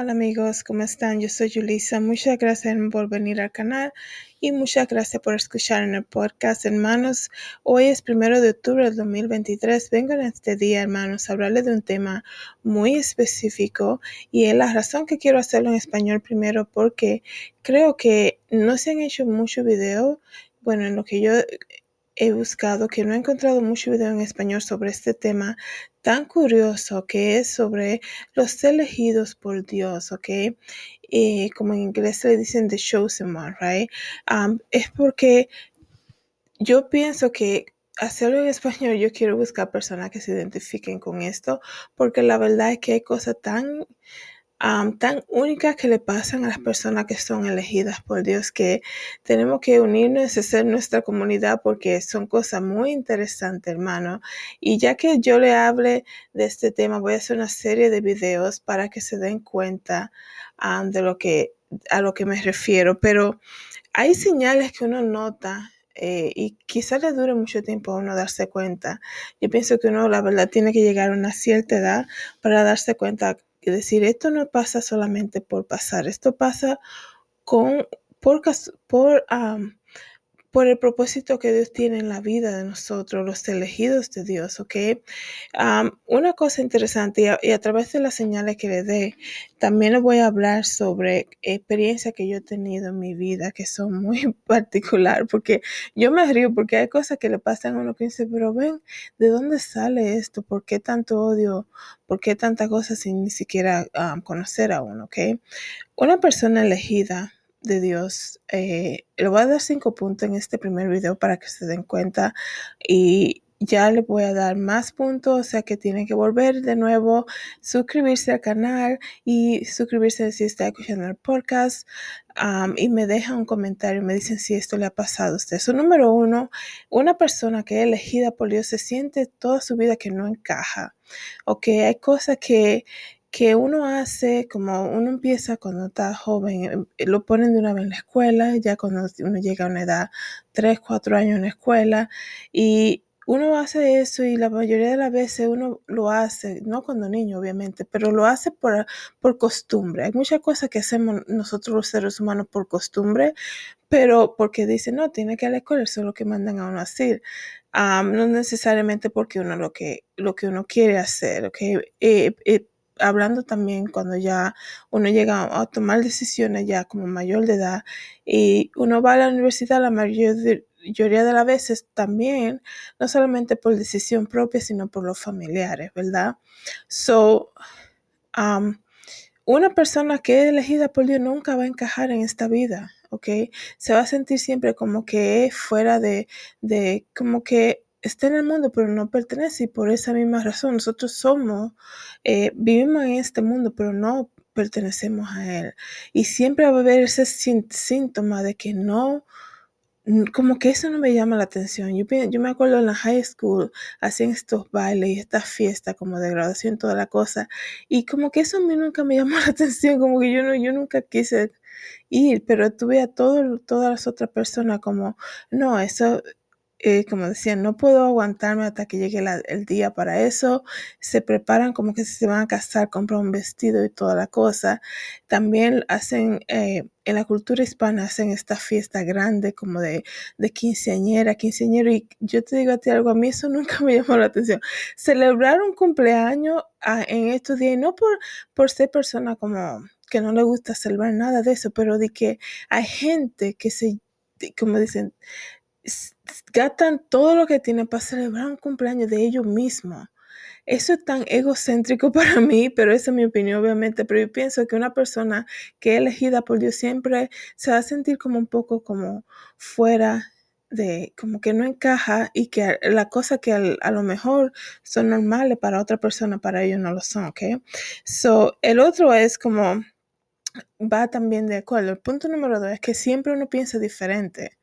Hola amigos, ¿cómo están? Yo soy Julissa. Muchas gracias por venir al canal y muchas gracias por escuchar en el podcast, hermanos. Hoy es primero de octubre del 2023. Vengo en este día, hermanos, a hablarles de un tema muy específico y es la razón que quiero hacerlo en español primero porque creo que no se han hecho muchos videos. Bueno, en lo que yo he buscado, que no he encontrado mucho video en español sobre este tema tan curioso que es sobre los elegidos por Dios, ¿ok? Eh, como en inglés le dicen the chosen one, right? Um, es porque yo pienso que hacerlo en español, yo quiero buscar personas que se identifiquen con esto, porque la verdad es que hay cosas tan tan únicas que le pasan a las personas que son elegidas por Dios, que tenemos que unirnos y hacer nuestra comunidad porque son cosas muy interesantes, hermano. Y ya que yo le hable de este tema, voy a hacer una serie de videos para que se den cuenta de lo que, a lo que me refiero. Pero hay señales que uno nota eh, y quizás le dure mucho tiempo a uno darse cuenta. Yo pienso que uno, la verdad, tiene que llegar a una cierta edad para darse cuenta decir, esto no pasa solamente por pasar, esto pasa con, por, por por el propósito que Dios tiene en la vida de nosotros, los elegidos de Dios, ¿ok? una cosa interesante, y a, través de las señales que le dé, también les voy a hablar sobre experiencias que yo he tenido en mi vida que son muy particular, porque yo me río porque hay cosas que le pasan a uno que dice, pero ven, ¿de dónde sale esto? ¿Por qué tanto odio? ¿Por qué tanta cosa sin ni siquiera conocer a uno, ¿ok? Una persona elegida de Dios. Eh, le voy a dar cinco puntos en este primer video para que se den cuenta y ya le voy a dar más puntos, o sea que tienen que volver de nuevo, suscribirse al canal y suscribirse si está escuchando el podcast y me deja un comentario, me dicen si esto le ha pasado a usted. Su número uno, una persona que es elegida por Dios se siente toda su vida que no encaja o que hay cosas que que uno hace, como uno empieza cuando está joven, em, lo ponen de una vez en la escuela, ya cuando uno llega a una edad, 3, 4 años en la escuela, y uno hace eso y la mayoría de las veces uno lo hace, no cuando niño obviamente, pero lo hace por, por costumbre. Hay muchas cosas que hacemos nosotros los seres humanos por costumbre, pero porque dicen, no, tiene que ir a la escuela, eso es lo que mandan a uno a hacer. no necesariamente porque uno lo que, lo que uno quiere hacer, ¿ok? Eh, eh, hablando también cuando ya uno llega a tomar decisiones ya como mayor de edad y uno va a la universidad la mayoría de las veces también, no solamente por decisión propia, sino por los familiares, ¿verdad? So, um, una persona que es elegida por Dios nunca va a encajar en esta vida, ¿ok? Se va a sentir siempre como que es fuera de, de como que está en el mundo, pero no pertenece. Y por esa misma razón, nosotros somos, eh, vivimos en este mundo, pero no pertenecemos a él. Y siempre va a haber ese síntoma de que no, como que eso no me llama la atención. Yo, yo me acuerdo en la high school, hacían estos bailes y estas fiestas como de graduación, toda la cosa. Y como que eso a mí nunca me llamó la atención, como que yo, no, yo nunca quise ir, pero tuve a todo, todas las otras personas como, no, eso eh, como decía, no puedo aguantarme hasta que llegue el día para eso. Se preparan como que se van a casar, compran un vestido y toda la cosa. También hacen, eh, en la cultura hispana, hacen esta fiesta grande como de, de quinceañera, quinceañero. Y yo te digo a ti algo, a mí eso nunca me llamó la atención. Celebrar un cumpleaños ah, en estos días, y no por, por ser persona como que no le gusta celebrar nada de eso, pero de que hay gente que se, como dicen, gastan todo lo que tienen para celebrar un cumpleaños de ellos mismos. Eso es tan egocéntrico para mí, pero esa es mi opinión, obviamente. Pero yo pienso que una persona que es elegida por Dios siempre se va a sentir como un poco como fuera de, como que no encaja y que la cosa que a lo mejor son normales para otra persona, para ellos no lo son, ¿ok? So, el otro es como, va también de acuerdo. El punto número dos es que siempre uno piensa diferente.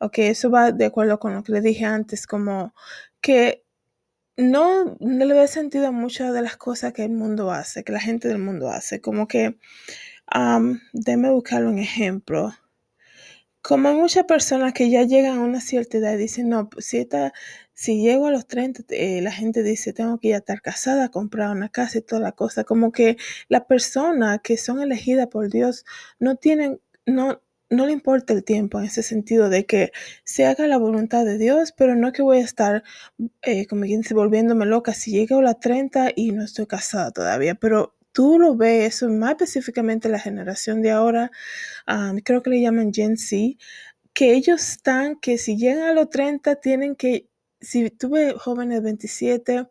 Ok, eso va de acuerdo con lo que le dije antes, como que no, no le ve sentido a muchas de las cosas que el mundo hace, que la gente del mundo hace. Como que, um, déme buscarlo un ejemplo. Como muchas personas que ya llegan a una cierta edad y dicen, no, pues si, esta, si llego a los 30, eh, la gente dice, tengo que ya estar casada, comprar una casa y toda la cosa. Como que las personas que son elegidas por Dios no tienen, no, no le importa el tiempo en ese sentido de que se haga la voluntad de Dios, pero no que voy a estar, eh, como quien dice, volviéndome loca si llego a las 30 y no estoy casada todavía. Pero tú lo ves, eso más específicamente la generación de ahora, creo que le llaman Gen Z, que ellos están, que si llegan a los 30 tienen que, si tuve jóvenes de 27,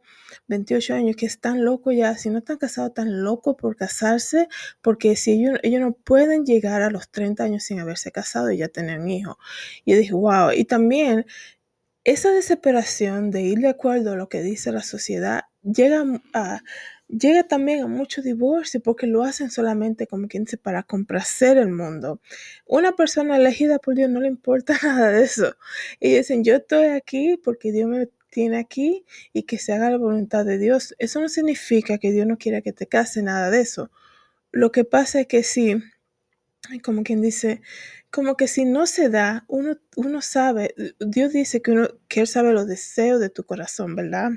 28 años que están locos ya, si no están casados, están locos por casarse, porque si ellos, ellos no pueden llegar a los 30 años sin haberse casado y ya tener un hijo. Y yo dije, wow, y también esa desesperación de ir de acuerdo a lo que dice la sociedad llega a llega también a mucho divorcio porque lo hacen solamente como quien dice para complacer el mundo. Una persona elegida por Dios no le importa nada de eso. Y dicen, yo estoy aquí porque Dios me tiene aquí y que se haga la voluntad de Dios. Eso no significa que Dios no quiera que te case, nada de eso. Lo que pasa es que sí, como quien dice, como que si no se da, uno, uno sabe, Dios dice que, uno, que Él sabe los deseos de tu corazón, ¿verdad?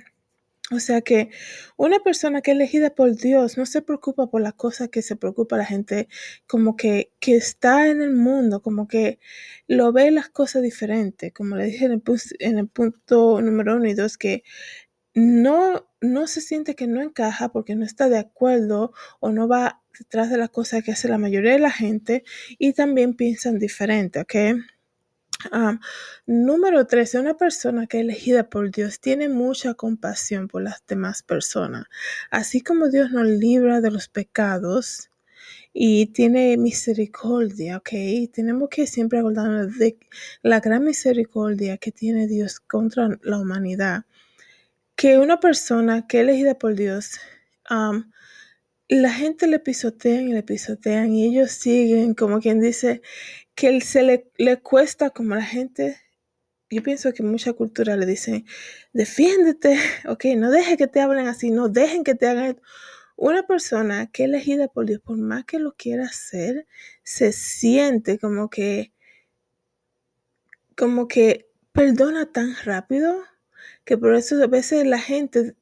O sea que una persona que es elegida por Dios no se preocupa por las cosas que se preocupa la gente, como que, que está en el mundo, como que lo ve las cosas diferentes, como le dije en el, punto número uno y dos, que no, no se siente que no encaja porque no está de acuerdo o no va detrás de las cosas que hace la mayoría de la gente y también piensan diferente, ¿ok? Número tres, una persona que es elegida por Dios tiene mucha compasión por las demás personas. Así como Dios nos libra de los pecados y tiene misericordia, ¿ok? Tenemos que siempre acordarnos de la gran misericordia que tiene Dios contra la humanidad. Que una persona que es elegida por Dios, la gente le pisotean y le pisotean y ellos siguen, como quien dice, que se le, le cuesta como la gente, yo pienso que mucha cultura le dice, defiéndete, ok, no dejes que te hablen así, no dejen que te hagan Una persona que es elegida por Dios, por más que lo quiera hacer, se siente como que, como que perdona tan rápido que por eso a veces la gente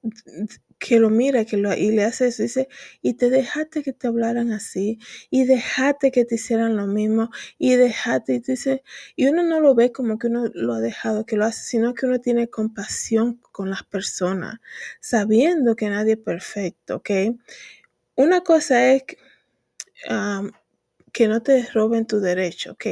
que lo mira que lo, y le hace eso, dice, y te dejaste que te hablaran así, y dejaste que te hicieran lo mismo, y dejaste, y dice, y uno no lo ve como que uno lo ha dejado, que lo hace, sino que uno tiene compasión con las personas, sabiendo que nadie es perfecto, ¿ok? Una cosa es que no te roben tu derecho, ¿ok?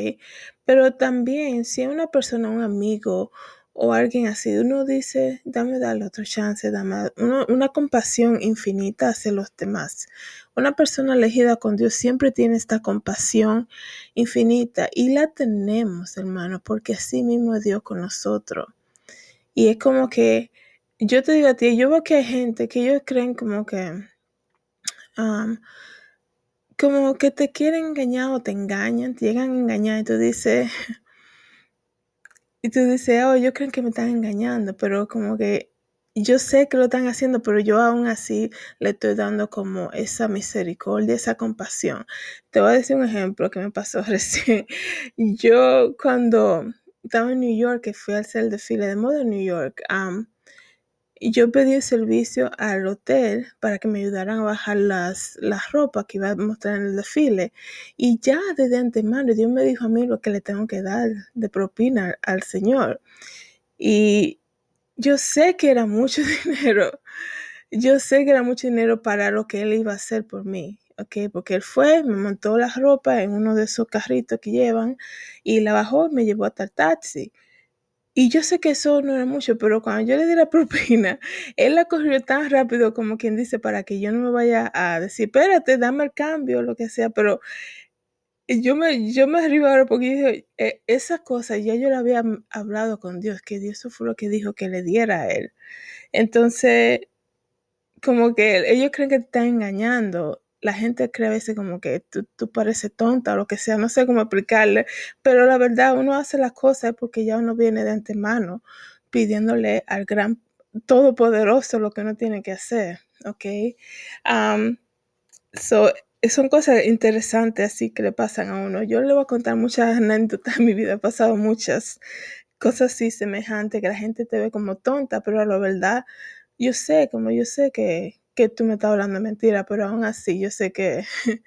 Pero también si una persona, un amigo, o alguien así, uno dice, dame darle otro chance, dame una compasión infinita hacia los demás. Una persona elegida con Dios siempre tiene esta compasión infinita y la tenemos, hermano, porque así mismo es Dios con nosotros. Y es como que, yo te digo a ti, yo veo que hay gente que ellos creen como que, como que te quieren engañar o te engañan, te llegan a engañar y tú dices, y tú dices, oh, yo creo que me están engañando, pero como que yo sé que lo están haciendo, pero yo aún así le estoy dando como esa misericordia, esa compasión. Te voy a decir un ejemplo que me pasó recién. Yo cuando estaba en New York, que fui al el desfile de moda en New York, y yo pedí el servicio al hotel para que me ayudaran a bajar las, las ropas que iba a mostrar en el desfile. Y ya desde antemano Dios me dijo a mí lo que le tengo que dar de propina al Señor. Y yo sé que era mucho dinero. Yo sé que era mucho dinero para lo que Él iba a hacer por mí. ¿ok? Porque él fue, me montó las ropas en uno de esos carritos que llevan y la bajó me llevó hasta el taxi. Y yo sé que eso no era mucho, pero cuando yo le di la propina, él la corrió tan rápido como quien dice, para que yo no me vaya a decir, espérate, dame el cambio, lo que sea, pero yo me, yo me arriba ahora porque dije, e, esa cosa ya yo la había hablado con Dios, que Dios fue lo que dijo que le diera a él. Entonces, como que ellos creen que te están engañando la gente cree a veces como que tú, tú, pareces tonta o lo que sea, no sé cómo explicarle, pero la verdad uno hace las cosas porque ya uno viene de antemano pidiéndole al gran todopoderoso lo que uno tiene que hacer, ¿ok? so, son cosas interesantes así que le pasan a uno. Yo le voy a contar muchas anécdotas en mi vida, he pasado muchas cosas así semejantes, que la gente te ve como tonta, pero a la verdad, yo sé, como yo sé que, que tú me estás hablando mentira, pero aún así yo sé que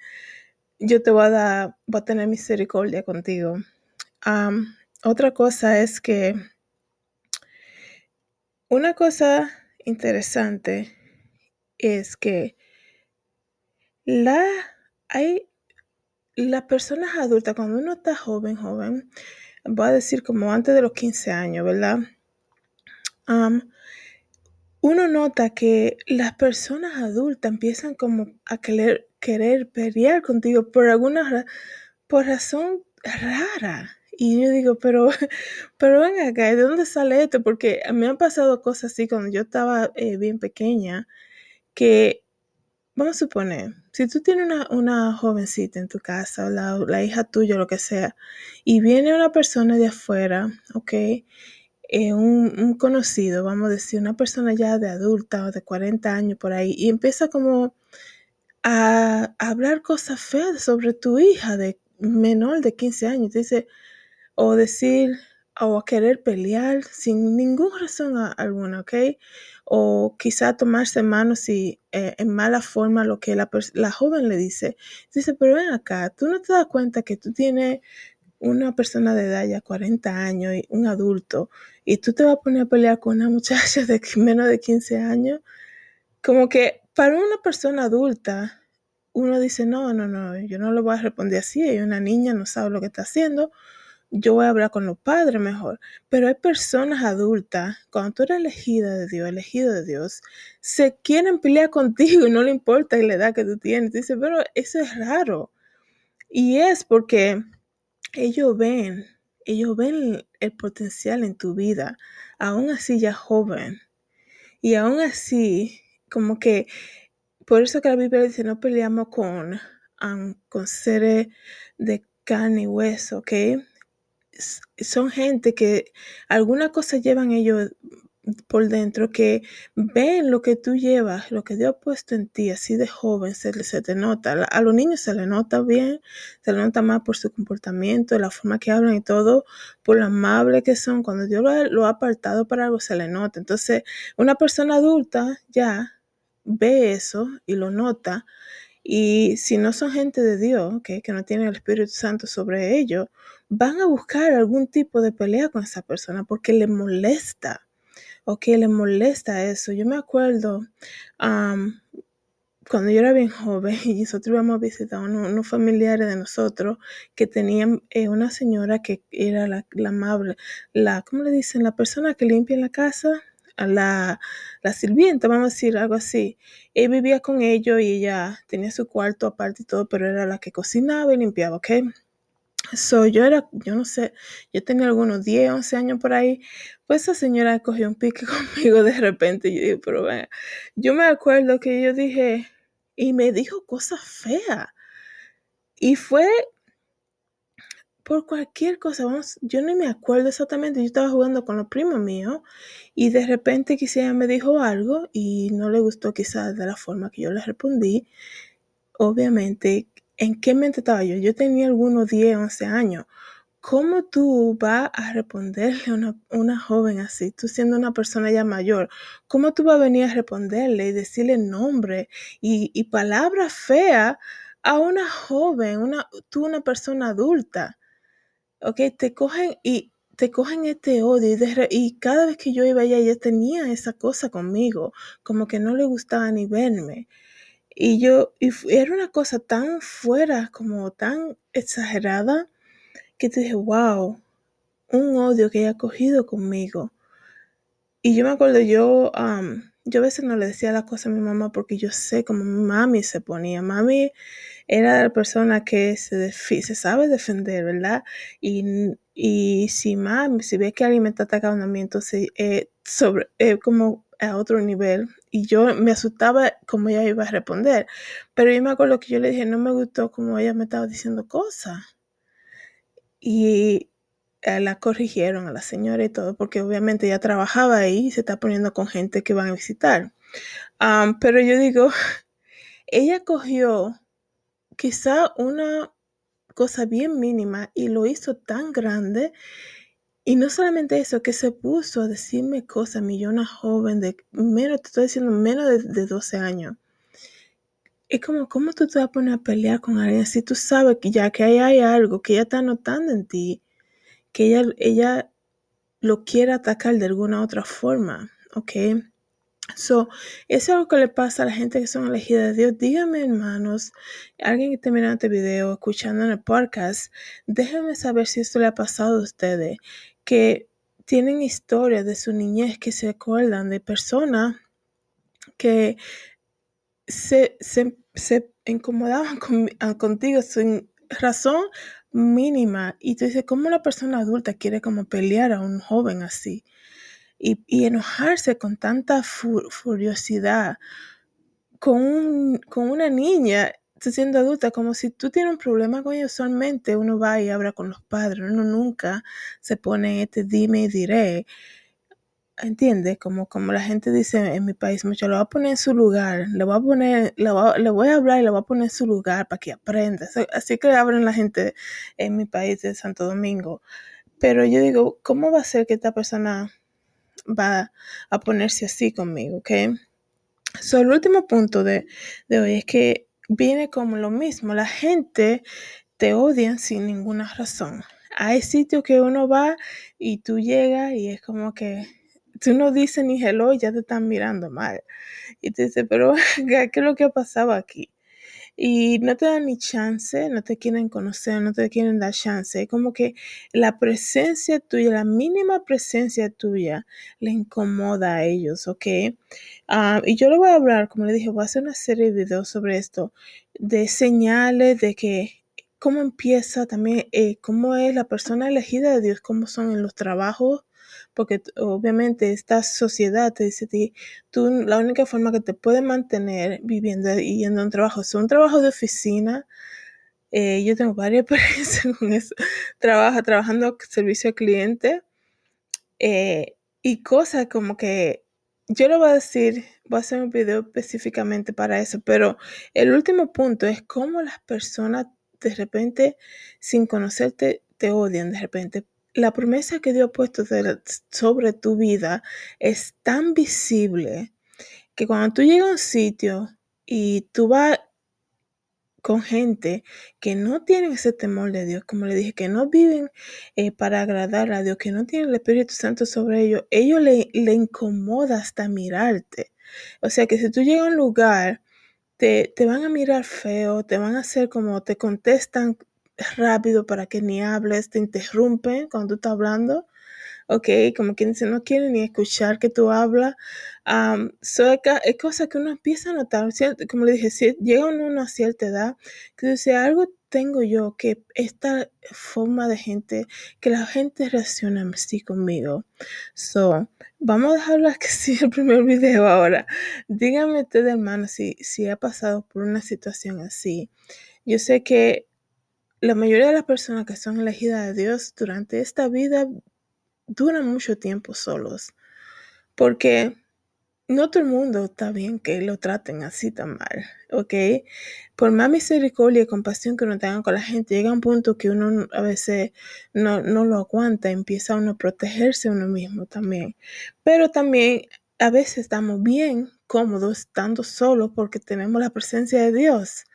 yo te voy a dar, voy a tener misericordia contigo. otra cosa es que una cosa interesante es que la hay las personas adultas, cuando uno está joven, joven, voy a decir como antes de los 15 años, ¿verdad? Uno nota que las personas adultas empiezan como a querer, querer pelear contigo por alguna por razón rara. Y yo digo, pero, pero ven acá, ¿de dónde sale esto? Porque me han pasado cosas así cuando yo estaba eh, bien pequeña, que vamos a suponer, si tú tienes una, jovencita en tu casa, o la, hija tuya, lo que sea, y viene una persona de afuera, ¿ok? Eh, un, conocido, vamos a decir, una persona ya de adulta o de 40 años por ahí, y empieza como a, hablar cosas feas sobre tu hija de menor de 15 años, dice, o decir, o a querer pelear sin ninguna razón alguna, ¿ok? O quizá tomarse manos y eh, en mala forma lo que la, la, joven le dice. Dice, pero ven acá, tú no te das cuenta que tú tienes una persona de edad ya 40 años y un adulto y tú te vas a poner a pelear con una muchacha de menos de 15 años. Como que para una persona adulta, uno dice, no, no, no, yo no le voy a responder así, hay una niña, no sabe lo que está haciendo yo voy a hablar con los padres mejor. Pero hay personas adultas, cuando tú eres elegida de Dios, elegido de Dios, se quieren pelear contigo y no le importa la edad que tú tienes. Dice, pero eso es raro. Y es porque ellos ven, ellos ven el potencial en tu vida, aún así ya joven. Y aún así, como que, por eso que la Biblia dice, no peleamos con, con seres de carne y hueso, ¿ok? son gente que alguna cosa llevan ellos por dentro que ven lo que tú llevas, lo que Dios ha puesto en ti, así de joven, se, se te nota. A los niños se les nota bien, se les nota más por su comportamiento, la forma que hablan y todo, por lo amable que son. Cuando Dios lo, ha apartado para algo, se le nota. Entonces, una persona adulta ya ve eso y lo nota. Y si no son gente de Dios, que no tienen el Espíritu Santo sobre ellos, van a buscar algún tipo de pelea con esa persona porque le molesta o que le molesta eso. Yo me acuerdo cuando yo era bien joven y nosotros íbamos a visitar unos, familiares de nosotros que tenían eh, una señora que era la, amable, la, ¿cómo le dicen? La persona que limpia la casa, la, la sirvienta, vamos a decir algo así. Él vivía con ellos y ella tenía su cuarto aparte y todo, pero era la que cocinaba y limpiaba, ¿ok? So, yo era, yo no sé, yo tenía algunos 10, 11 años por ahí, pues esa señora cogió un pique conmigo de repente yo dije, pero yo me acuerdo que yo dije, y me dijo cosas feas. Y fue por cualquier cosa, vamos, yo no me acuerdo exactamente, yo estaba jugando con los primos míos y de repente quizá me dijo algo y no le gustó quizás de la forma que yo le respondí. Obviamente ¿en qué mente estaba yo? Yo tenía algunos 10, 11 años. ¿Cómo tú vas a responderle a una, joven así, tú siendo una persona ya mayor? ¿Cómo tú vas a venir a responderle y decirle nombre y, y palabras feas a una joven, una, tú una persona adulta? ¿Ok? Te cogen y te cogen este odio y, y cada vez que yo iba allá, ella tenía esa cosa conmigo, como que no le gustaba ni verme. Y yo, y era una cosa tan fuera, como tan exagerada, que te dije, wow, un odio que ella ha cogido conmigo. Y yo me acuerdo, yo, yo a veces no le decía las cosas a mi mamá porque yo sé cómo mi mami se ponía. Mami era la persona que se, se sabe defender, ¿verdad? Y, y si mami, si ve que alguien me está atacando a mí, entonces eh, sobre, eh, como a otro nivel y yo me asustaba como ella iba a responder. Pero yo me acuerdo que yo le dije, no me gustó como ella me estaba diciendo cosas. Y la corrigieron a la señora y todo, porque obviamente ella trabajaba ahí y se está poniendo con gente que van a visitar. pero yo digo, ella cogió quizá una cosa bien mínima y lo hizo tan grande Y no solamente eso, que se puso a decirme cosas a yo una joven de menos, te estoy diciendo, menos de, de 12 años. Es como, ¿cómo tú te vas a poner a pelear con alguien si tú sabes que ya que ahí hay algo que ella está notando en ti, que ella, ella lo quiere atacar de alguna otra forma, ¿ok? So, eso es algo que le pasa a la gente que son elegidas de Dios. Díganme, hermanos, alguien que esté mirando este video, escuchando en el podcast, déjenme saber si esto le ha pasado a ustedes, que tienen historias de su niñez que se acuerdan de personas que se, se, se incomodaban con, contigo sin razón mínima. Y tú dices, ¿cómo una persona adulta quiere como pelear a un joven así? Y, enojarse con tanta fu furiosidad con, un, con una niña siendo adulta, como si tú tienes un problema con ellos, usualmente uno va y habla con los padres, uno nunca se pone este dime y diré. ¿Entiendes? Como, como la gente dice en mi país mucho, lo voy a poner en su lugar, le voy a poner, le voy a, le voy a hablar y le voy a poner en su lugar para que aprenda. Así que hablan la gente en mi país de Santo Domingo. Pero yo digo, ¿cómo va a ser que esta persona va a ponerse así conmigo? ¿Ok? So, el último punto de, de hoy es que viene como lo mismo. La gente te odia sin ninguna razón. Hay sitios que uno va y tú llegas y es como que tú no dices ni hello y ya te están mirando mal. Y te dices, pero ¿qué es lo que ha pasado aquí? Y no te dan ni chance, no te quieren conocer, no te quieren dar chance. Es como que la presencia tuya, la mínima presencia tuya, le incomoda a ellos, ¿ok? Uh, y yo le voy a hablar, como le dije, voy a hacer una serie de videos sobre esto, de señales de que cómo empieza también, eh, cómo es la persona elegida de Dios, cómo son en los trabajos, porque obviamente esta sociedad te dice tú la única forma que te puede mantener viviendo y yendo a un trabajo es un trabajo de oficina. Eh, yo tengo varias experiencias con eso, trabaja, trabajando servicio al cliente eh, y cosas como que yo lo voy a decir, voy a hacer un video específicamente para eso, pero el último punto es cómo las personas de repente, sin conocerte, te odian de repente la promesa que Dios ha puesto sobre tu vida es tan visible que cuando tú llegas a un sitio y tú vas con gente que no tienen ese temor de Dios, como le dije, que no viven eh, para agradar a Dios, que no tienen el Espíritu Santo sobre ellos, ellos le, le incomoda hasta mirarte. O sea que si tú llegas a un lugar, te, te van a mirar feo, te van a hacer como te contestan rápido para que ni hables, te interrumpen cuando tú estás hablando, ok, como quien dice, no quiere ni escuchar que tú hablas. Um, so es, es cosa que uno empieza a notar, ¿cierto? como le dije, si llega uno a cierta edad, que dice, algo tengo yo que esta forma de gente, que la gente reacciona así conmigo. So, vamos a dejarlo aquí el primer video ahora. Díganme usted, hermano, si, si ha pasado por una situación así. Yo sé que la mayoría de las personas que son elegidas de Dios durante esta vida duran mucho tiempo solos, porque no todo el mundo está bien que lo traten así tan mal, ¿ok? Por más misericordia y compasión que uno tenga con la gente, llega un punto que uno a veces no, no lo aguanta, empieza uno a protegerse a uno mismo también. Pero también a veces estamos bien cómodos estando solos porque tenemos la presencia de Dios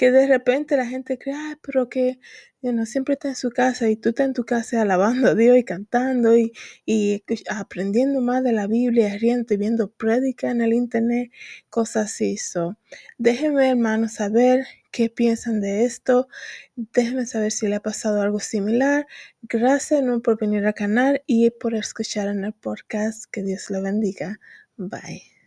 que de repente la gente cree, pero que you siempre está en su casa y tú estás en tu casa alabando a Dios y cantando y, y aprendiendo más de la Biblia, riendo y viendo prédica en el internet, cosas así. So, déjenme, hermanos, saber qué piensan de esto. Déjenme saber si le ha pasado algo similar. Gracias por venir al canal y por escuchar en el podcast. Que Dios lo bendiga. Bye.